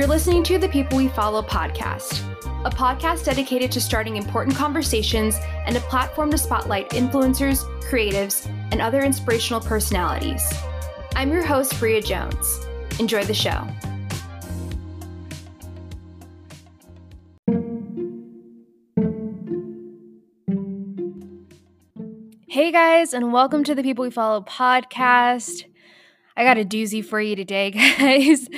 You're listening to the People We Follow podcast, a podcast dedicated to starting important conversations and a platform to spotlight influencers, creatives, and other inspirational personalities. I'm your host, Bria Jones. Enjoy the show. Hey guys, and welcome to the People We Follow podcast. I got a doozy for you today, guys.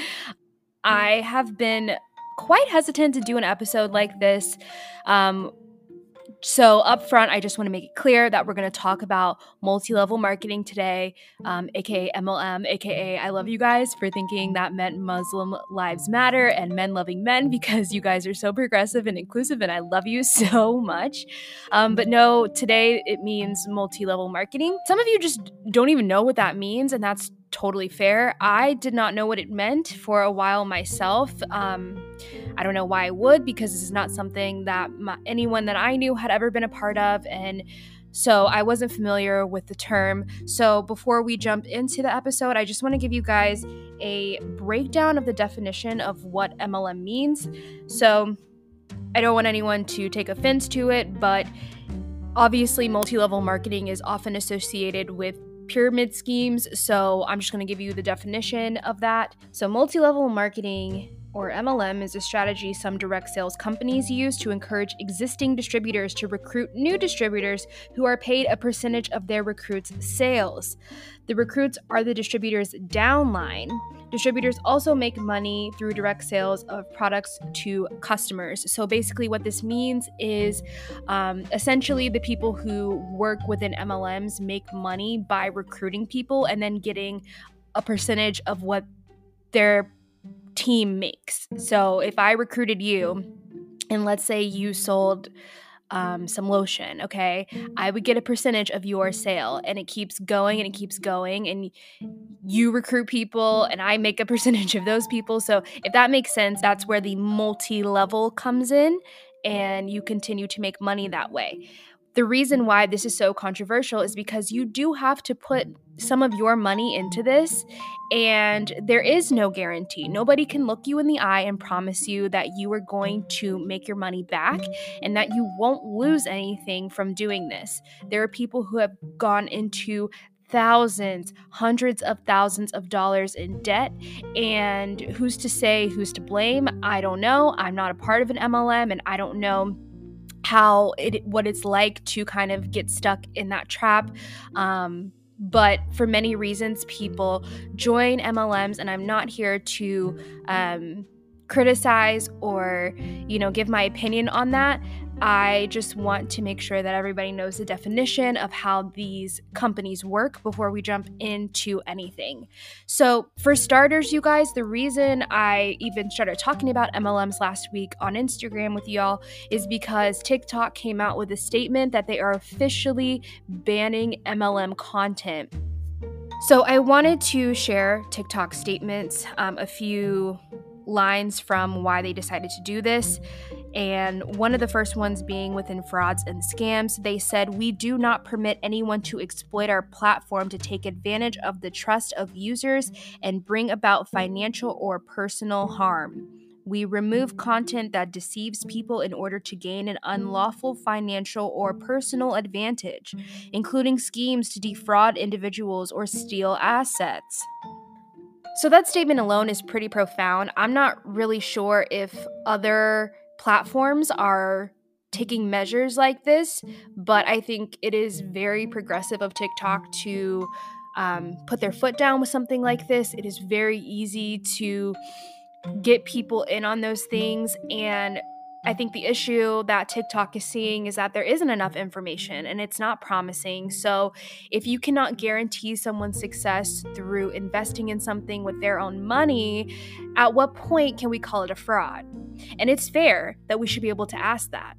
I have been quite hesitant to do an episode like this. Um, so, up front, I just want to make it clear that we're going to talk about multi level marketing today, um, aka MLM, aka I love you guys for thinking that meant Muslim lives matter and men loving men because you guys are so progressive and inclusive, and I love you so much. Um, but no, today it means multi level marketing. Some of you just don't even know what that means, and that's totally fair. I did not know what it meant for a while myself. Um, I don't know why I would, because this is not something that my, anyone that I knew had ever been a part of. And so I wasn't familiar with the term. So before we jump into the episode, I just want to give you guys a breakdown of the definition of what MLM means. So I don't want anyone to take offense to it, but obviously multi level marketing is often associated with pyramid schemes. So I'm just going to give you the definition of that. So, multi level marketing or MLM is a strategy some direct sales companies use to encourage existing distributors to recruit new distributors who are paid a percentage of their recruits' sales. The recruits are the distributor's downline. Distributors also make money through direct sales of products to customers. So basically, what this means is um, essentially the people who work within MLMs make money by recruiting people and then getting a percentage of what their team makes. So if I recruited you, and let's say you sold um, some lotion, okay, I would get a percentage of your sale and it keeps going and it keeps going. And you recruit people and I make a percentage of those people. So if that makes sense, that's where the multi level comes in and you continue to make money that way. The reason why this is so controversial is because you do have to put some of your money into this, and there is no guarantee. Nobody can look you in the eye and promise you that you are going to make your money back and that you won't lose anything from doing this. There are people who have gone into thousands, hundreds of thousands of dollars in debt. And who's to say who's to blame? I don't know. I'm not a part of an MLM and I don't know how it what it's like to kind of get stuck in that trap. Um, but for many reasons, people join MLMs, and I'm not here to um, criticize or you know give my opinion on that. I just want to make sure that everybody knows the definition of how these companies work before we jump into anything. So, for starters, you guys, the reason I even started talking about MLMs last week on Instagram with y'all is because TikTok came out with a statement that they are officially banning MLM content. So, I wanted to share TikTok statements, um, a few lines from why they decided to do this. And one of the first ones being within frauds and scams, they said, We do not permit anyone to exploit our platform to take advantage of the trust of users and bring about financial or personal harm. We remove content that deceives people in order to gain an unlawful financial or personal advantage, including schemes to defraud individuals or steal assets. So, that statement alone is pretty profound. I'm not really sure if other platforms are taking measures like this, but I think it is very progressive of TikTok to um, put their foot down with something like this. It is very easy to get people in on those things and I think the issue that TikTok is seeing is that there isn't enough information and it's not promising. So, if you cannot guarantee someone's success through investing in something with their own money, at what point can we call it a fraud? And it's fair that we should be able to ask that.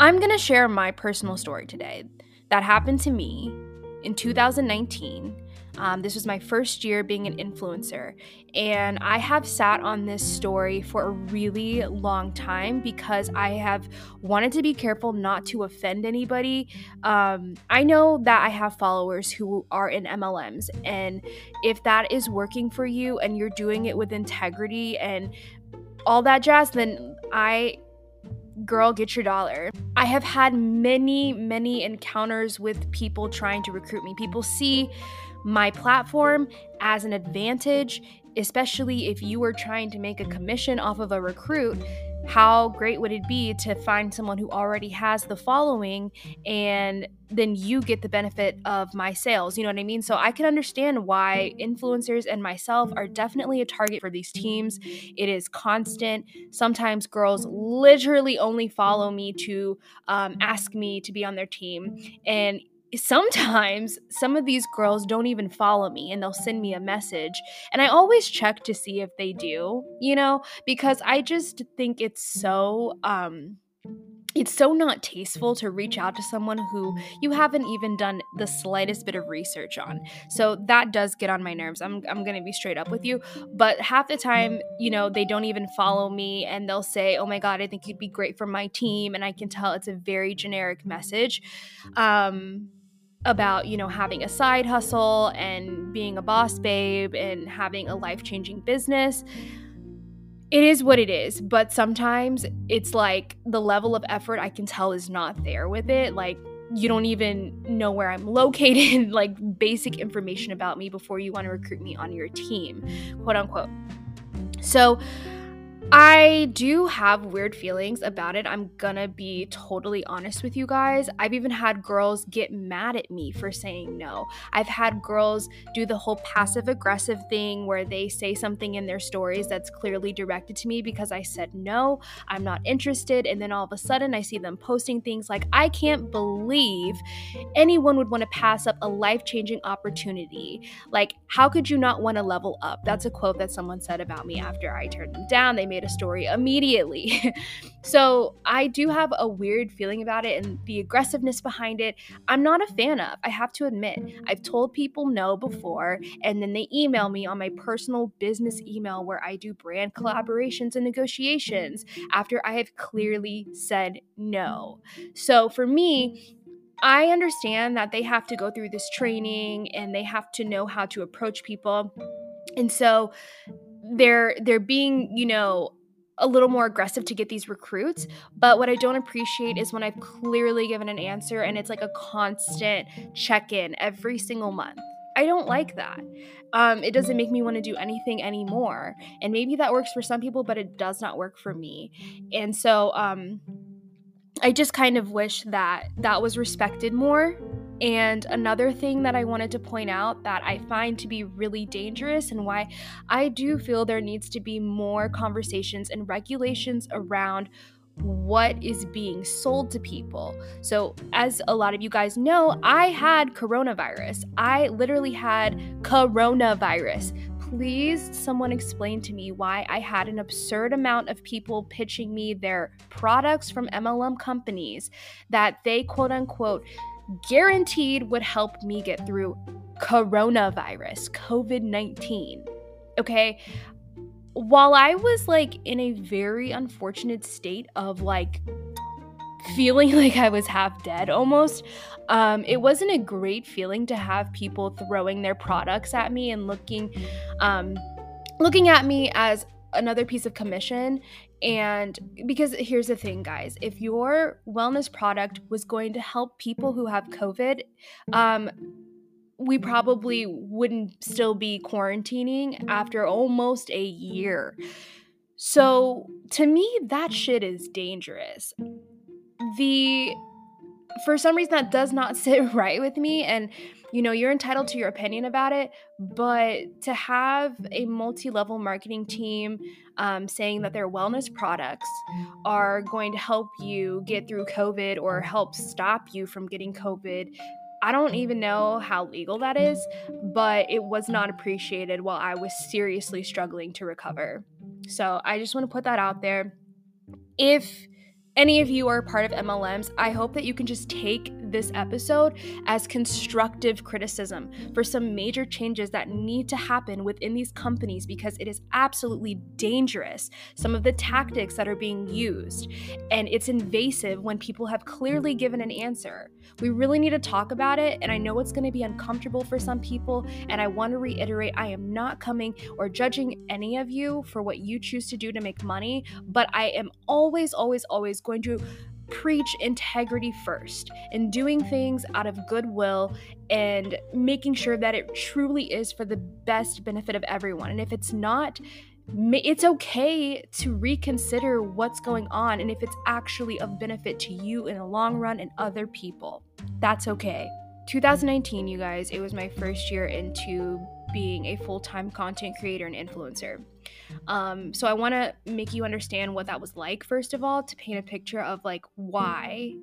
I'm going to share my personal story today that happened to me in 2019 um, this was my first year being an influencer, and I have sat on this story for a really long time because I have wanted to be careful not to offend anybody. Um, I know that I have followers who are in MLMs, and if that is working for you and you're doing it with integrity and all that jazz, then I girl, get your dollar. I have had many, many encounters with people trying to recruit me. People see my platform as an advantage, especially if you are trying to make a commission off of a recruit how great would it be to find someone who already has the following and then you get the benefit of my sales you know what i mean? So i can understand why influencers and myself are definitely a target for these teams. It is constant. Sometimes girls literally only follow me to um, ask me to be on their team. And sometimes some of these girls don't even follow me and they'll send me a message. And I always check to see if they do, you know, because I just think it's so um it's so not tasteful to reach out to someone who you haven't even done the slightest bit of research on. So that does get on my nerves. I'm, I'm going to be straight up with you. But half the time, you know, they don't even follow me and they'll say, oh my God, I think you'd be great for my team. And I can tell it's a very generic message. Um, about, you know, having a side hustle and being a boss babe and having a life changing business. It is what it is, but sometimes it's like the level of effort I can tell is not there with it. Like, you don't even know where I'm located, like basic information about me before you want to recruit me on your team, quote unquote. So, I do have weird feelings about it. I'm gonna be totally honest with you guys. I've even had girls get mad at me for saying no. I've had girls do the whole passive aggressive thing where they say something in their stories that's clearly directed to me because I said no, I'm not interested. And then all of a sudden I see them posting things like, I can't believe anyone would wanna pass up a life changing opportunity. Like, how could you not wanna level up? That's a quote that someone said about me after I turned them down. They made a story immediately. so I do have a weird feeling about it and the aggressiveness behind it, I'm not a fan of. I have to admit, I've told people no before, and then they email me on my personal business email where I do brand collaborations and negotiations after I have clearly said no. So for me, I understand that they have to go through this training and they have to know how to approach people. And so they're they're being, you know, a little more aggressive to get these recruits. But what I don't appreciate is when I've clearly given an answer and it's like a constant check in every single month. I don't like that. Um, it doesn't make me want to do anything anymore. And maybe that works for some people, but it does not work for me. And so um, I just kind of wish that that was respected more and another thing that I wanted to point out that I find to be really dangerous and why I do feel there needs to be more conversations and regulations around what is being sold to people. So, as a lot of you guys know, I had coronavirus. I literally had coronavirus. Please, someone explain to me why I had an absurd amount of people pitching me their products from MLM companies that they quote unquote guaranteed would help me get through coronavirus, COVID 19. Okay. While I was like in a very unfortunate state of like feeling like I was half dead almost, um, it wasn't a great feeling to have people throwing their products at me and looking, um, looking at me as another piece of commission and because here's the thing, guys if your wellness product was going to help people who have COVID, um, we probably wouldn't still be quarantining after almost a year. So to me, that shit is dangerous. The for some reason that does not sit right with me and you know, you're entitled to your opinion about it, but to have a multi level marketing team um, saying that their wellness products are going to help you get through COVID or help stop you from getting COVID. I don't even know how legal that is, but it was not appreciated while I was seriously struggling to recover. So I just want to put that out there. If any of you are part of MLMs, I hope that you can just take this episode as constructive criticism for some major changes that need to happen within these companies because it is absolutely dangerous. Some of the tactics that are being used, and it's invasive when people have clearly given an answer. We really need to talk about it, and I know it's going to be uncomfortable for some people, and I want to reiterate I am not coming or judging any of you for what you choose to do to make money, but I am always, always, always going to preach integrity first and doing things out of goodwill and making sure that it truly is for the best benefit of everyone. And if it's not, it's okay to reconsider what's going on and if it's actually of benefit to you in the long run and other people. That's okay. 2019, you guys, it was my first year into being a full time content creator and influencer. Um, so I want to make you understand what that was like, first of all, to paint a picture of like why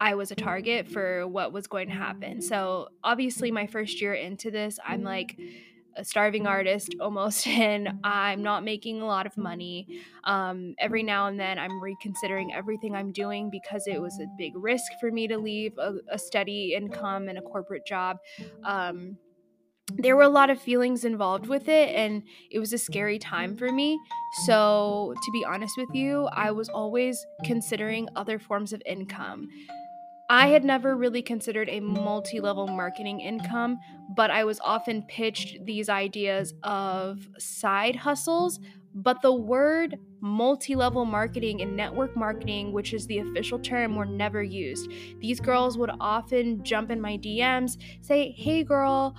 I was a target for what was going to happen. So obviously, my first year into this, I'm like, a starving artist almost and i'm not making a lot of money um, every now and then i'm reconsidering everything i'm doing because it was a big risk for me to leave a, a steady income and a corporate job um, there were a lot of feelings involved with it and it was a scary time for me so to be honest with you i was always considering other forms of income I had never really considered a multi level marketing income, but I was often pitched these ideas of side hustles. But the word multi level marketing and network marketing, which is the official term, were never used. These girls would often jump in my DMs, say, Hey, girl,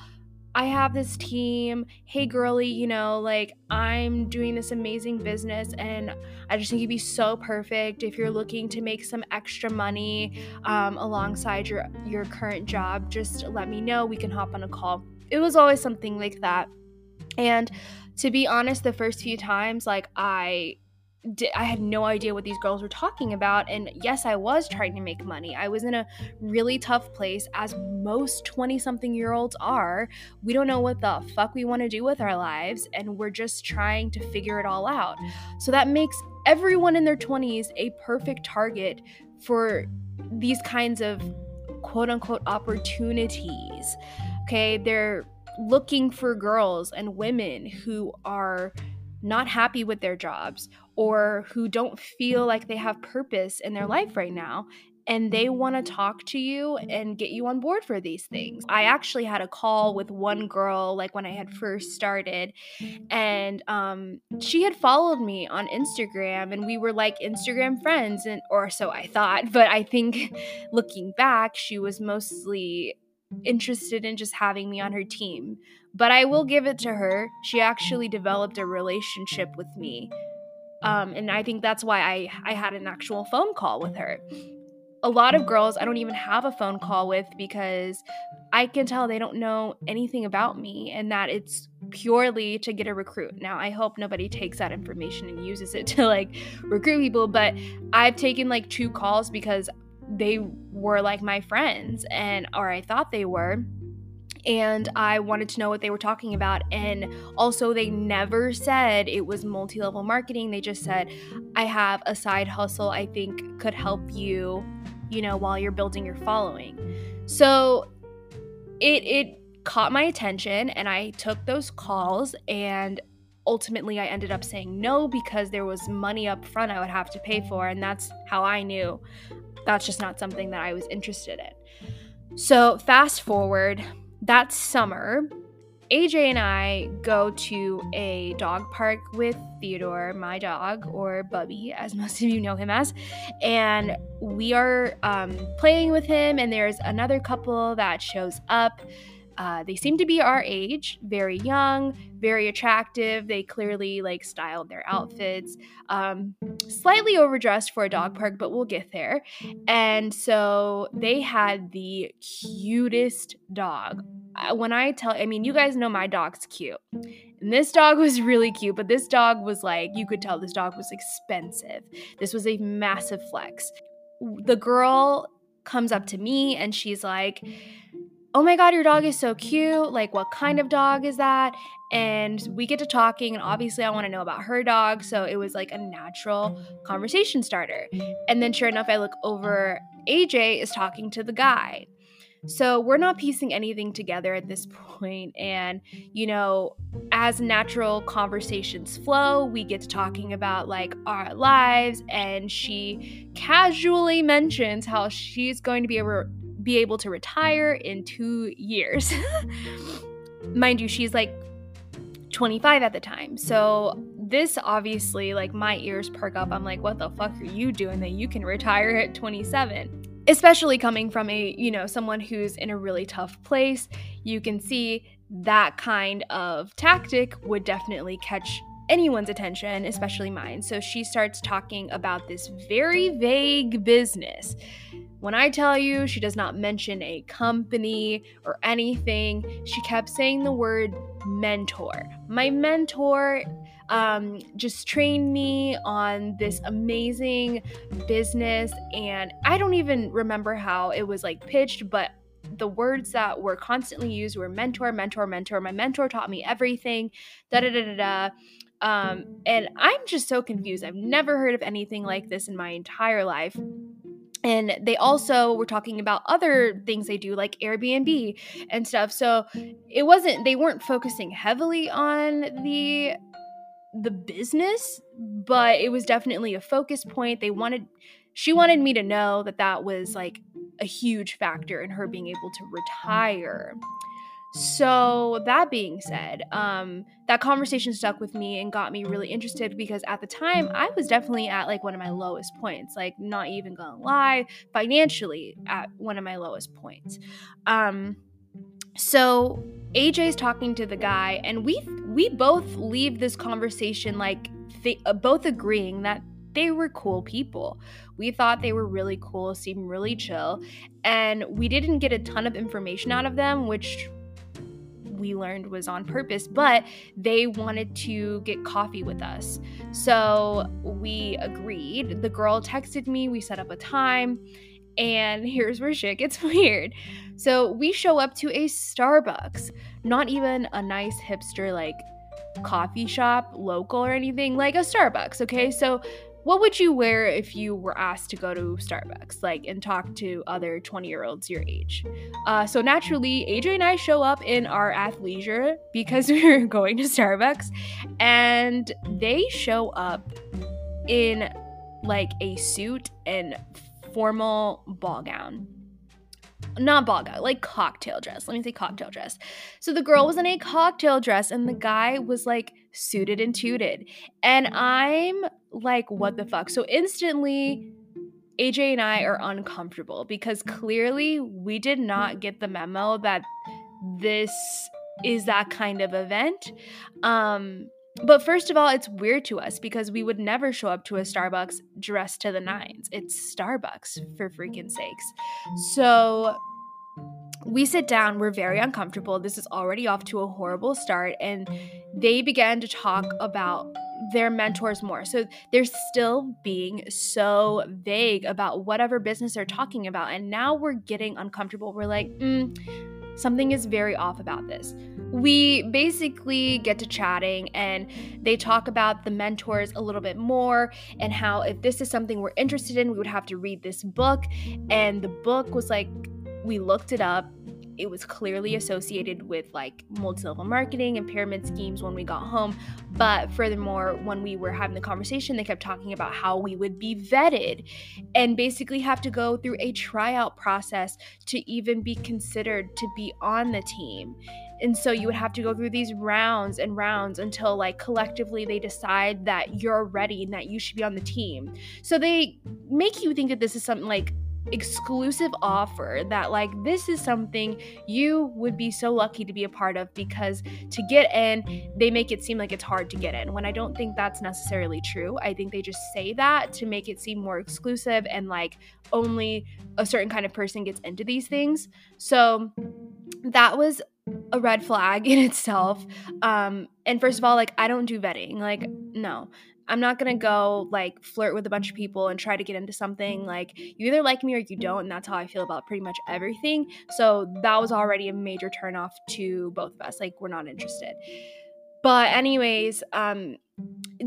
I have this team. Hey, girly, you know, like I'm doing this amazing business and I just think you'd be so perfect if you're looking to make some extra money um, alongside your, your current job. Just let me know. We can hop on a call. It was always something like that. And to be honest, the first few times, like I I had no idea what these girls were talking about. And yes, I was trying to make money. I was in a really tough place, as most 20 something year olds are. We don't know what the fuck we want to do with our lives, and we're just trying to figure it all out. So that makes everyone in their 20s a perfect target for these kinds of quote unquote opportunities. Okay, they're looking for girls and women who are not happy with their jobs or who don't feel like they have purpose in their life right now and they want to talk to you and get you on board for these things. I actually had a call with one girl like when I had first started and um, she had followed me on Instagram and we were like Instagram friends and or so I thought, but I think looking back she was mostly interested in just having me on her team. But I will give it to her. She actually developed a relationship with me um, and I think that's why I, I had an actual phone call with her. A lot of girls I don't even have a phone call with because I can tell they don't know anything about me and that it's purely to get a recruit. Now, I hope nobody takes that information and uses it to like recruit people, but I've taken like two calls because they were like my friends and or I thought they were and I wanted to know what they were talking about. And also, they never said it was multi level marketing. They just said, I have a side hustle I think could help you, you know, while you're building your following. So it, it, caught my attention and I took those calls and ultimately I ended up saying no because there was money up front I would have to pay for and that's how I knew that's just not something that I was interested in. So fast forward that summer, AJ and I go to a dog park with Theodore, my dog, or Bubby, as most of you know him as. And we are um, playing with him, and there's another couple that shows up. Uh, they seem to be our age, very young, very attractive. They clearly like styled their outfits, um, slightly overdressed for a dog park, but we'll get there. And so they had the cutest dog. When I tell, I mean, you guys know my dog's cute. And this dog was really cute, but this dog was like, you could tell this dog was expensive. This was a massive flex. The girl comes up to me and she's like, oh my God, your dog is so cute. Like, what kind of dog is that? And we get to talking, and obviously, I want to know about her dog. So it was like a natural conversation starter. And then, sure enough, I look over, AJ is talking to the guy. So we're not piecing anything together at this point. And, you know, as natural conversations flow, we get to talking about like our lives. And she casually mentions how she's going to be able, be able to retire in two years. Mind you, she's like 25 at the time. So this obviously, like, my ears perk up. I'm like, what the fuck are you doing that you can retire at 27? especially coming from a you know someone who's in a really tough place you can see that kind of tactic would definitely catch anyone's attention especially mine so she starts talking about this very vague business when I tell you she does not mention a company or anything, she kept saying the word mentor. My mentor um, just trained me on this amazing business. And I don't even remember how it was like pitched, but the words that were constantly used were mentor, mentor, mentor. My mentor taught me everything, da da da da da. Um, and I'm just so confused. I've never heard of anything like this in my entire life. And they also were talking about other things they do, like Airbnb and stuff. So it wasn't, they weren't focusing heavily on the the business, but it was definitely a focus point. They wanted she wanted me to know that that was like a huge factor in her being able to retire. So that being said, um, that conversation stuck with me and got me really interested because at the time I was definitely at like one of my lowest points, like not even gonna lie, financially at one of my lowest points. Um, so AJ's talking to the guy, and we we both leave this conversation like th- uh, both agreeing that they were cool people. We thought they were really cool, seemed really chill, and we didn't get a ton of information out of them, which we learned was on purpose, but they wanted to get coffee with us. So we agreed. The girl texted me, we set up a time, and here's where shit gets weird. So we show up to a Starbucks, not even a nice hipster like coffee shop, local or anything, like a Starbucks, okay? So what would you wear if you were asked to go to Starbucks, like, and talk to other 20 year olds your age? Uh, so naturally, AJ and I show up in our athleisure because we are going to Starbucks, and they show up in like a suit and formal ball gown. Not ball gown, like cocktail dress. Let me say cocktail dress. So the girl was in a cocktail dress and the guy was like suited and tooted. And I'm like, what the fuck? So instantly, AJ and I are uncomfortable because clearly we did not get the memo that this is that kind of event. Um, but first of all, it's weird to us because we would never show up to a Starbucks dressed to the nines. It's Starbucks, for freaking sakes. So we sit down, we're very uncomfortable. This is already off to a horrible start. And they began to talk about their mentors more. So they're still being so vague about whatever business they're talking about. And now we're getting uncomfortable. We're like, mm, something is very off about this. We basically get to chatting and they talk about the mentors a little bit more and how if this is something we're interested in, we would have to read this book. And the book was like, we looked it up it was clearly associated with like multi-level marketing and pyramid schemes when we got home. But furthermore when we were having the conversation they kept talking about how we would be vetted and basically have to go through a tryout process to even be considered to be on the team. And so you would have to go through these rounds and rounds until like collectively they decide that you're ready and that you should be on the team. So they make you think that this is something like exclusive offer that like this is something you would be so lucky to be a part of because to get in they make it seem like it's hard to get in when i don't think that's necessarily true. I think they just say that to make it seem more exclusive and like only a certain kind of person gets into these things. So that was a red flag in itself. Um and first of all like i don't do vetting like no I'm not gonna go like flirt with a bunch of people and try to get into something. Like, you either like me or you don't, and that's how I feel about pretty much everything. So that was already a major turnoff to both of us. Like, we're not interested. But anyways, um,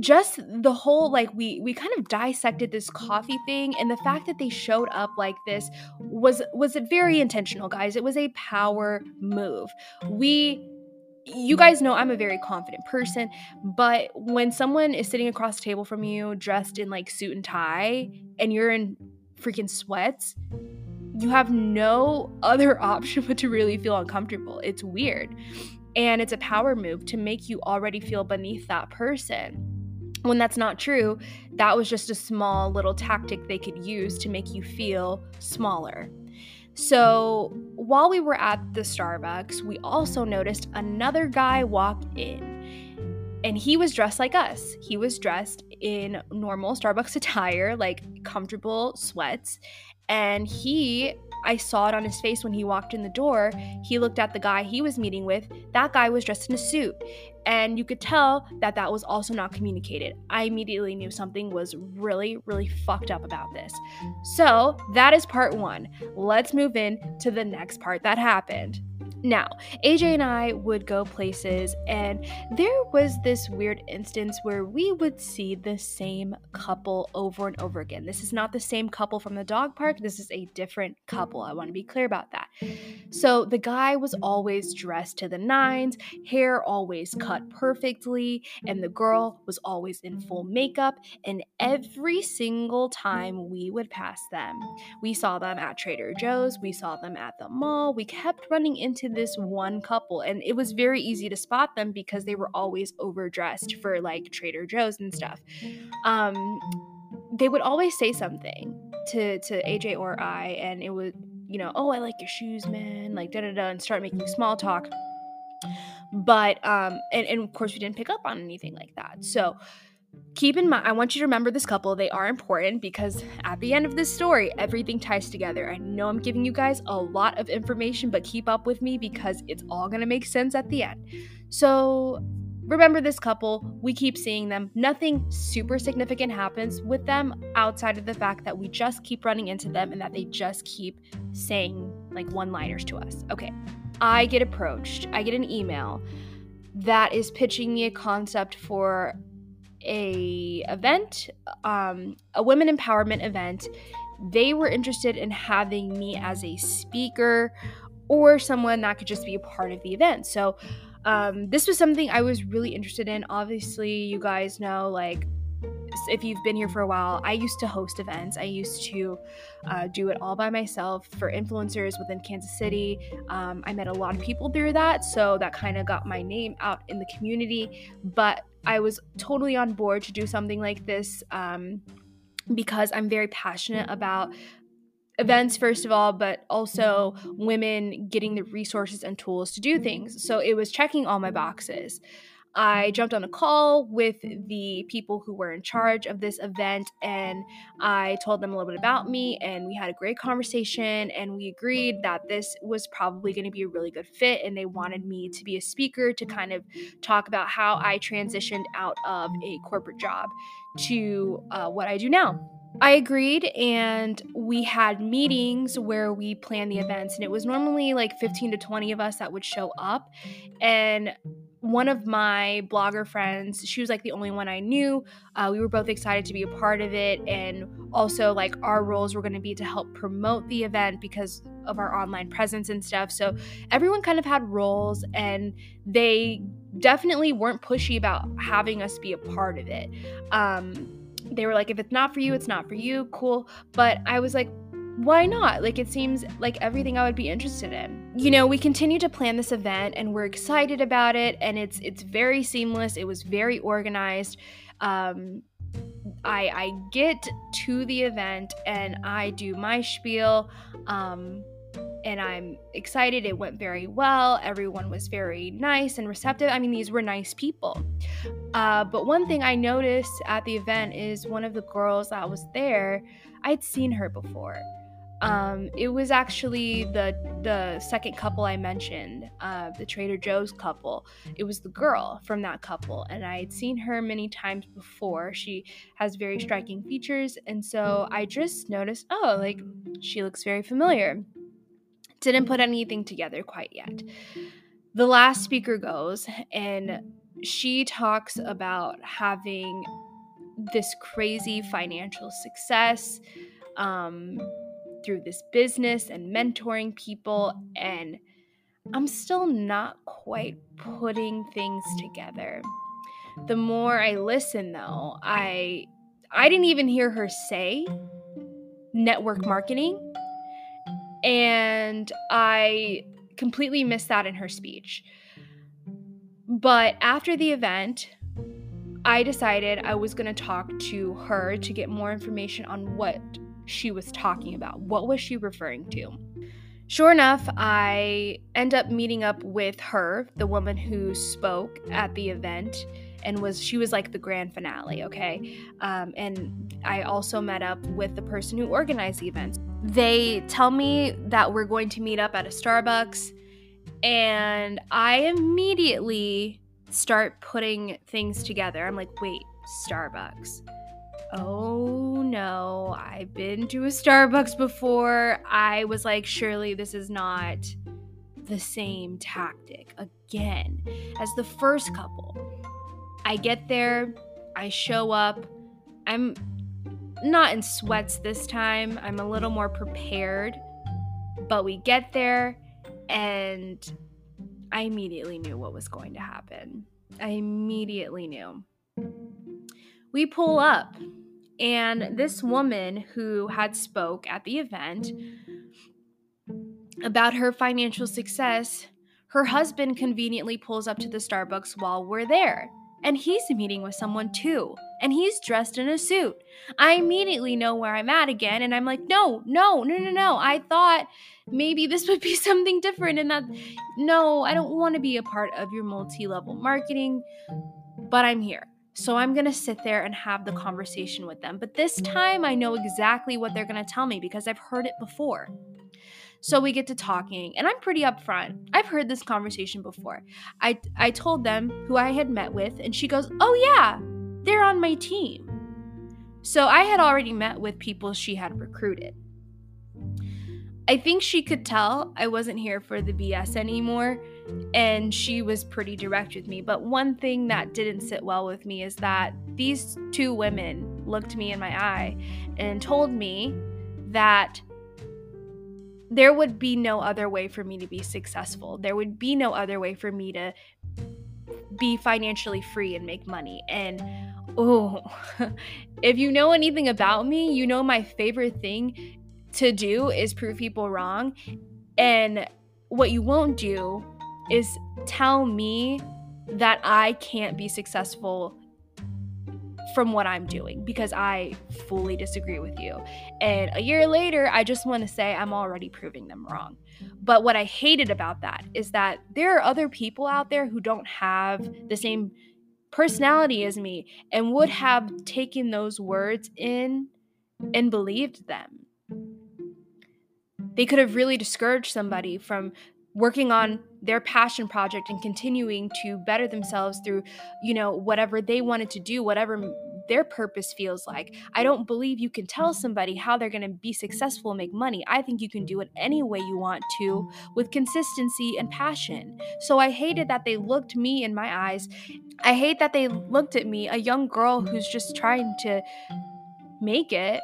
just the whole like we we kind of dissected this coffee thing and the fact that they showed up like this was was very intentional guys it was a power move we you guys know I'm a very confident person, but when someone is sitting across the table from you dressed in like suit and tie and you're in freaking sweats, you have no other option but to really feel uncomfortable. It's weird. And it's a power move to make you already feel beneath that person. When that's not true, that was just a small little tactic they could use to make you feel smaller. So while we were at the Starbucks, we also noticed another guy walk in. And he was dressed like us. He was dressed in normal Starbucks attire, like comfortable sweats. And he I saw it on his face when he walked in the door. He looked at the guy he was meeting with. That guy was dressed in a suit. And you could tell that that was also not communicated. I immediately knew something was really, really fucked up about this. So that is part one. Let's move in to the next part that happened. Now, AJ mm. and I would go places, and there was this weird instance where we would see the same couple over and over again. This is not the same couple from the dog park, this is a different couple. I want to be clear about that. So, the guy was always dressed to the nines, hair always cut perfectly, and the girl was always in full makeup. And every single time we would pass them, we saw them at Trader Joe's, we saw them at the mall, we kept running into this one couple and it was very easy to spot them because they were always overdressed for like Trader Joe's and stuff. Um they would always say something to to AJ or I and it would you know, oh, I like your shoes, man, like da da da, and start making small talk. But um, and, and of course we didn't pick up on anything like that. So keep in mind, I want you to remember this couple. They are important because at the end of this story, everything ties together. I know I'm giving you guys a lot of information, but keep up with me because it's all to make sense at the end. So, remember this couple. We keep seeing them. Nothing super significant happens with them outside of the fact that we just keep running into them and that they just keep saying like one liners to us. Okay. I get approached, I get an email that is pitching me a concept for a event, um, a women empowerment event. They were interested in having me as a speaker or someone that could just be a part of the event. So um, this was something I was really interested in. Obviously, you guys know like if you've been here for a while, I used to host events. I used to uh, do it all by myself for influencers within Kansas City. Um, I met a lot of people through that, so that kind of got my name out in the community. But I was totally on board to do something like this um, because I'm very passionate about events first of all but also women getting the resources and tools to do things so it was checking all my boxes I jumped on a call with the people who were in charge of this event and I told them a little bit about me and we had a great conversation and we agreed that this was probably going to be a really good fit and they wanted me to be a speaker to kind of talk about how I transitioned out of a corporate job to uh, what I do now. I agreed, and we had meetings where we planned the events, and it was normally like 15 to 20 of us that would show up. And one of my blogger friends, she was like the only one I knew. Uh, we were both excited to be a part of it. And also, like, our roles were going to be to help promote the event because of our online presence and stuff. So, everyone kind of had roles, and they definitely weren't pushy about having us be a part of it. Um, they were like, if it's not for you, it's not for you. Cool. But I was like, why not? Like it seems like everything I would be interested in. You know, we continue to plan this event and we're excited about it and it's it's very seamless. It was very organized. Um I I get to the event and I do my spiel um and I'm excited. It went very well. Everyone was very nice and receptive. I mean, these were nice people. Uh, but one thing I noticed at the event is one of the girls that was there, I'd seen her before Um, it was actually the the second couple I mentioned, uh, the Trader Joe's couple. It was the girl from that couple, and I had seen her many times before. She has very striking features, and so I just noticed, oh, like she looks very familiar. Didn't put anything together quite yet. The last speaker goes, and she talks about having this crazy financial success. Um, through this business and mentoring people and I'm still not quite putting things together. The more I listen though, I I didn't even hear her say network marketing and I completely missed that in her speech. But after the event, I decided I was going to talk to her to get more information on what she was talking about. What was she referring to? Sure enough, I end up meeting up with her, the woman who spoke at the event, and was she was like the grand finale, okay? Um, and I also met up with the person who organized the event. They tell me that we're going to meet up at a Starbucks, and I immediately start putting things together. I'm like, wait, Starbucks oh no, I've been to a Starbucks before. I was like, surely this is not the same tactic again as the first couple. I get there, I show up, I'm not in sweats this time, I'm a little more prepared, but we get there and I immediately knew what was going to happen. I immediately knew. We pull up and this woman who had spoke at the event about her financial success, her husband conveniently pulls up to the Starbucks while we're there. And he's meeting with someone too. And he's dressed in a suit. I immediately know where I'm at again. And I'm like, no, no, no, no, no. I thought maybe this would be something different. And that, no, I don't want to be a part of your multi level marketing, but I'm here. So I'm going to sit there and have the conversation with them. But this time I know exactly what they're going to tell me because I've heard it before. So we get to talking, and I'm pretty upfront. I've heard this conversation before. I I told them who I had met with, and she goes, "Oh yeah, they're on my team." So I had already met with people she had recruited. I think she could tell I wasn't here for the BS anymore and she was pretty direct with me. But one thing that didn't sit well with me is that these two women looked me in my eye and told me that there would be no other way for me to be successful. There would be no other way for me to be financially free and make money. And oh, if you know anything about me, you know my favorite thing to do is prove people wrong. And what you won't do is tell me that I can't be successful from what I'm doing because I fully disagree with you. And a year later, I just want to say I'm already proving them wrong. But what I hated about that is that there are other people out there who don't have the same personality as me and would have taken those words in and believed them. They could have really discouraged somebody from working on their passion project and continuing to better themselves through you know whatever they wanted to do whatever their purpose feels like. I don't believe you can tell somebody how they're going to be successful and make money. I think you can do it any way you want to with consistency and passion. So i hated that they looked me in my eyes. I hate that they looked at me a young girl who's just trying to make it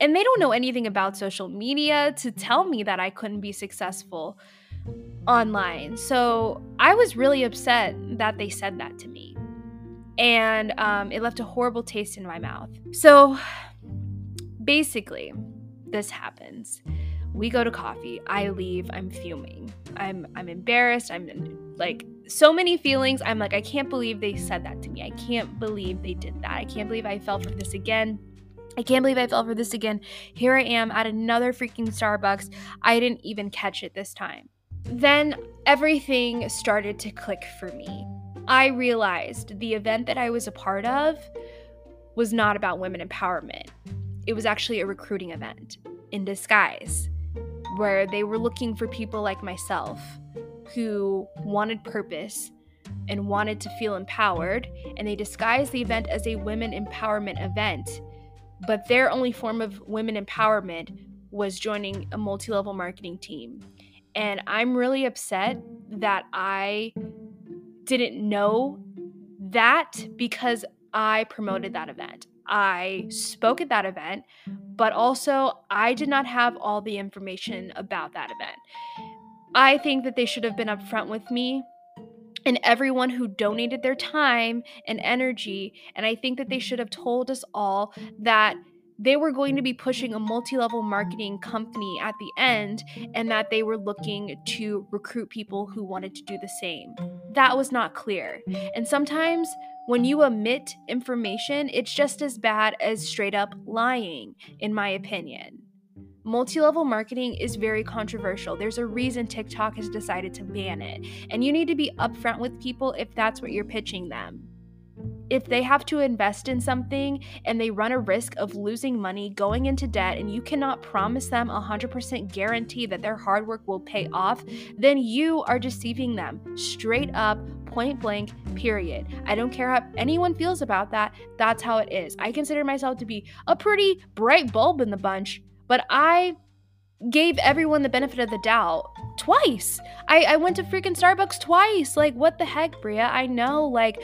and they don't know anything about social media to tell me that I couldn't be successful online. So I was really upset that they said that to me. And um, it left a horrible taste in my mouth. So basically, this happens. We go to coffee. I leave. I'm fuming. I'm I'm embarrassed. I'm like so many feelings. I'm like I can't believe they said that to me. I can't believe they did that. I can't believe I fell for this again. I can't believe I fell for this again. Here I am at another freaking Starbucks. I didn't even catch it this time. Then everything started to click for me. I realized the event that I was a part of was not about women empowerment. It was actually a recruiting event. in disguise, where they were looking for people like myself who wanted purpose and wanted to feel empowered, and they disguised the event as a women empowerment event. But their only form of women empowerment was joining a multi level marketing team. And I'm really upset that I didn't know that because I promoted that event. I spoke at that event, but also I did not have all the information about that event. I think that they should have been upfront with me and everyone who donated their time and energy. And I think that they should have told us all that they were going to be pushing a multi level marketing company at the end and that they were looking to recruit people who wanted to do the same. That was not clear. And sometimes when you omit information, it's just as bad as straight up lying, in my opinion. Multi level marketing is very controversial. There's a reason TikTok has decided to ban it. And you need to be upfront with people if that's what you're pitching them if they have to invest in something and they run a risk of losing money, going into debt, and you cannot promise them a 100% guarantee that their hard work will pay off, then you are deceiving them straight up, point blank, period. I don't care how anyone feels about that. That's how it is. I consider myself to be a pretty bright bulb in the bunch, but I gave everyone the benefit of the doubt twice. I, I went to freaking Starbucks twice. Like, what the heck, Bria? I know, like,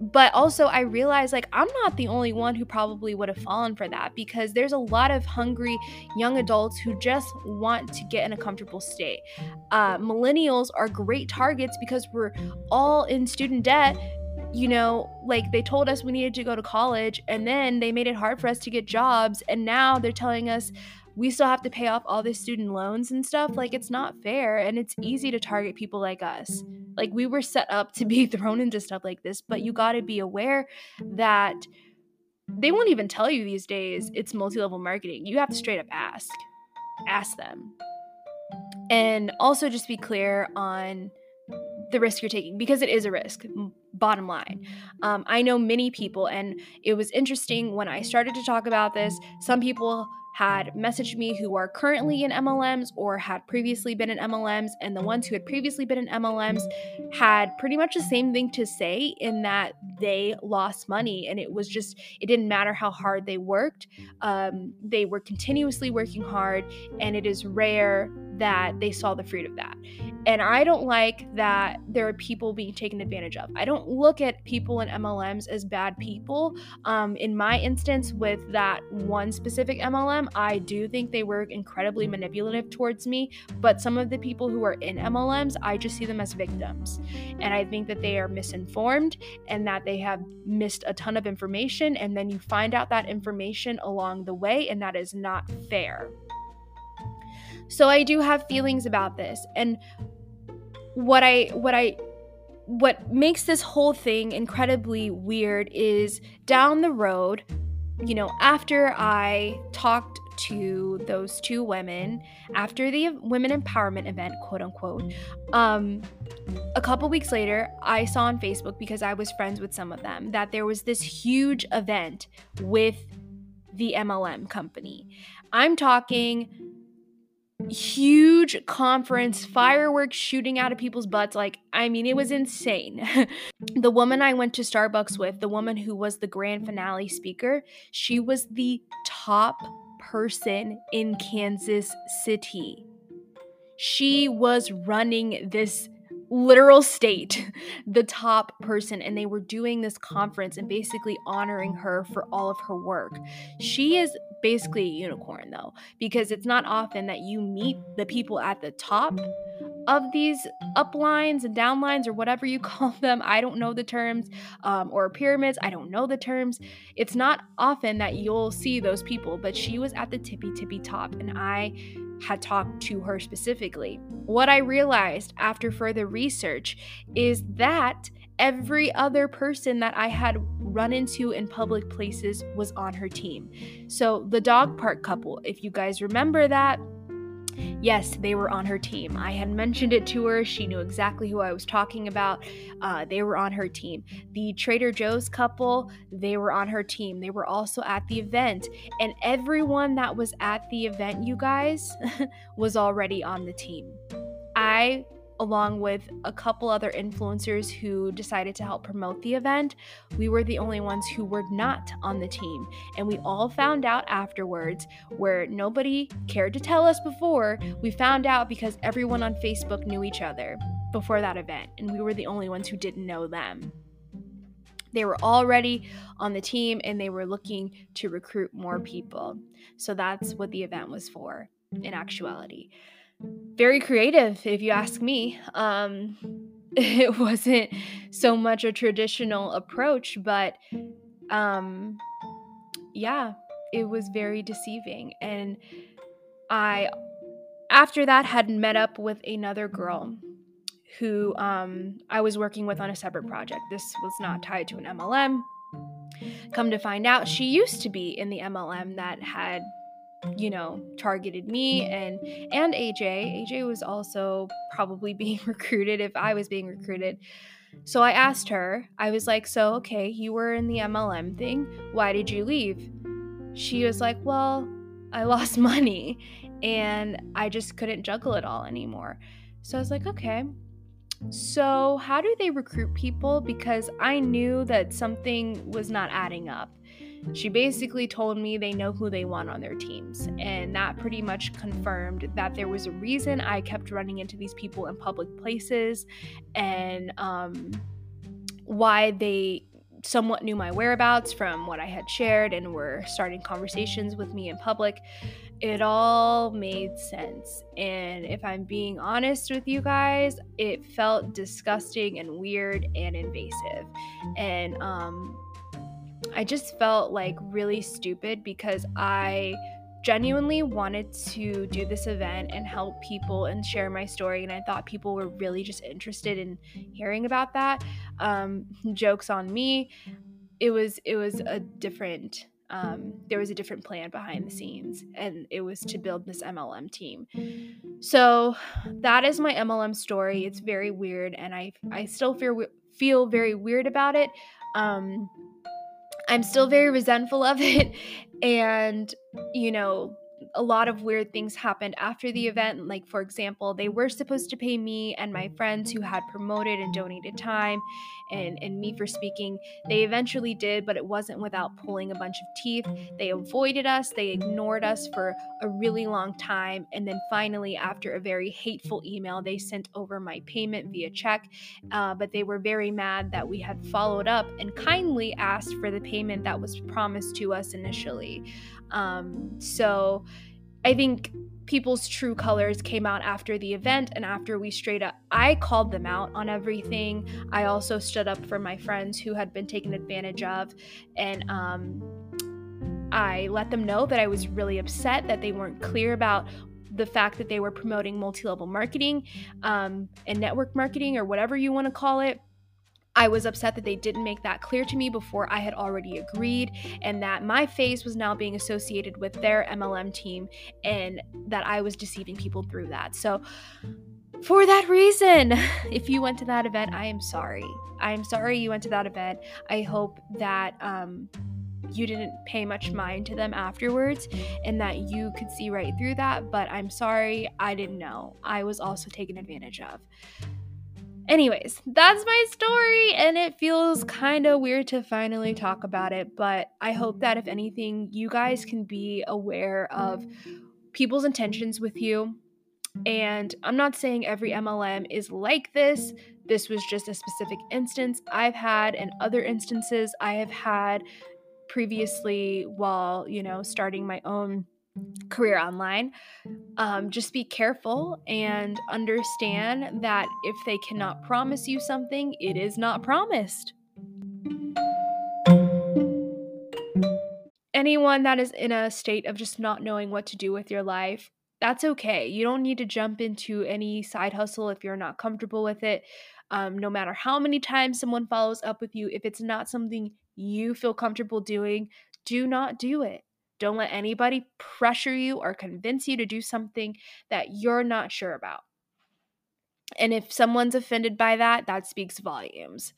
but also I realized like I'm not the only one who probably would have fallen for that because there's a lot of hungry young adults who just want to get in a comfortable state. Uh, millennials are great targets because we're all in student debt you know, like they told us we needed to go to college and then they made it hard for us to get jobs. And now they're telling us we still have to pay off all the student loans and stuff. Like, it's not fair. And it's easy to target people like us. Like, we were set up to be thrown into stuff like this, but you got to be aware that they won't even tell you these days it's multi level marketing. You have to straight up ask. Ask them. And also just be clear on the risk you're taking because it is a risk bottom line um, i know many people and it was interesting when i started to talk about this some people had messaged me who are currently in MLMs or had previously been in MLMs, and the ones who had previously been in MLMs had pretty much the same thing to say in that they lost money, and it was just, it didn't matter how hard they worked. Um, they were continuously working hard, and it is rare that they saw the fruit of that. And I don't like that there are people being taken advantage of. I don't look at people in MLMs as bad people. Um, in my instance, with that one specific MLM, I do think they were incredibly manipulative towards me. But some of the people who are in MLMs, I just see them as victims. And I think that they are misinformed and that they have missed a ton of information. And then you find out that information along the way, and that is not fair. So I do have feelings about this. And what I what I what makes this whole thing incredibly weird is down the road, you know, after I talked to those two women after the women empowerment event, quote unquote, um, a couple weeks later, I saw on Facebook because I was friends with some of them that there was this huge event with the MLM company. I'm talking huge conference, fireworks shooting out of people's butts. Like, I mean, it was insane. the woman I went to Starbucks with, the woman who was the grand finale speaker, she was the top person in Kansas City. She was running this literal state, the top person, and they were doing this conference and basically honoring her for all of her work. She is basically a unicorn, though, because it's not often that you meet the people at the top of these uplines and downlines or whatever you call them. I don't know the terms, um, or pyramids. I don't know the terms. It's not often that you'll see those people, but she was at the tippy tippy top, and I had talked to her specifically. What I realized after further research is that every other person that I had run into in public places was on her team. So, the dog park couple, if you guys remember that, yes, they were on her team. I had mentioned it to her. She knew exactly who I was talking about. Uh, they were on her team. The Trader Joe's couple, they were on her team. They were also at the event. And everyone that was at the event, you guys, was already on the team. I along with a couple other influencers who decided to help promote the event, we were the only ones who were not on the team. And we all found out afterwards, where nobody cared to tell us before, we found out because everyone on Facebook knew each other before that event, and we were the only ones who didn't know them. They were already on the team and they were looking to recruit more people. So that's what the event was for in actuality very creative, if you ask me. Um, it wasn't so much a traditional approach, but um, yeah, it was very deceiving. And I, after that, had met up with another girl who um, I was working with on a separate project. This was not tied to an MLM. Come to find out, she used to be in the MLM that had you know targeted me and and AJ AJ was also probably being recruited if I was being recruited. So I asked her I was like so okay you were in the MLM thing. Why did you leave? She was like well I lost money and I just couldn't juggle it all anymore. So I was like okay. So how do they recruit people? Because I knew that something was not adding up she basically told me they know who they want on their teams. And that pretty much confirmed that there was a reason I kept running into these people in public places and um, why they somewhat knew my whereabouts from what I had shared and were starting conversations with me in public. It all made sense. And if I'm being honest with you guys, it felt disgusting and weird and invasive. And um, I just felt like really stupid because I genuinely wanted to do this event and help people and share my story and i thought people were really just interested in hearing about that. Um, jokes on me. It was it was a different um, there was a different plan behind the scenes and it was to build this mlm team. So that is my mlm story. It's very weird and i i still feel feel very weird about it. Um, I'm still very resentful of it. And, you know, a lot of weird things happened after the event. Like, for example, they were supposed to pay me and my friends who had promoted and donated time and, and me for speaking. They eventually did, but it wasn't without pulling a bunch of teeth. They avoided us, they ignored us for a really long time. And then finally, after a very hateful email, they sent over my payment via check. Uh, but they were very mad that we had followed up and kindly asked for the payment that was promised to us initially. Um, so I think people's true colors came out after the event and after we straight up I called them out on everything. I also stood up for my friends who had been taken advantage of and um, I let them know that I was really upset that they weren't clear about the fact that they were promoting multi-level marketing um, and network marketing or whatever you want to call it I was upset that they didn't make that clear to me before I had already agreed, and that my face was now being associated with their MLM team, and that I was deceiving people through that. So, for that reason, if you went to that event, I am sorry. I am sorry you went to that event. I hope that um, you didn't pay much mind to them afterwards and that you could see right through that. But I'm sorry, I didn't know. I was also taken advantage of. Anyways, that's my story, and it feels kind of weird to finally talk about it. But I hope that if anything, you guys can be aware of people's intentions with you. And I'm not saying every MLM is like this. This was just a specific instance I've had, and other instances I have had previously while, you know, starting my own career online. Um, just be careful and understand that if they cannot promise you something, it is not promised. Anyone that is in a state of just not knowing what to do with your life, that's okay. You don't need to jump into any side hustle if you're not comfortable with it. Um, no matter how many times someone follows up with you, if it's not something you feel comfortable doing, do not do it Don't let anybody pressure you or convince you to do something that you're not sure about. And if someone's offended by that, that speaks volumes.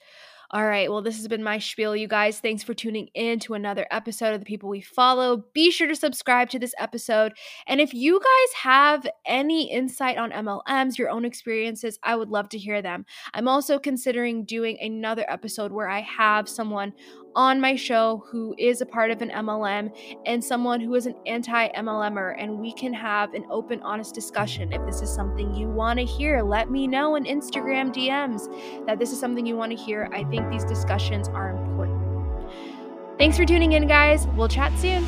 All right, well, this has been my spiel, you guys. Thanks for tuning in to another episode of The People We Follow. Be sure to subscribe to this episode. And if you guys have any insight on MLMs, your own experiences, I would love to hear them. I'm also considering doing another episode where I have someone on my show who is a part of an MLM and someone who is an anti MLMer, and we can have an open, honest discussion. If this is something you want to hear, let me know in Instagram DMs that this is something you want to hear. I think these discussions are important. Thanks for tuning in, guys. We'll chat soon.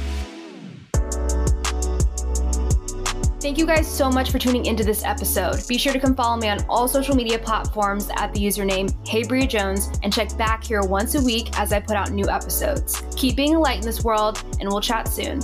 Thank you guys so much for tuning into this episode. Be sure to come follow me on all social media platforms at the username Hey Bria Jones and check back here once a week as I put out new episodes. Keep being a light in this world, and we'll chat soon.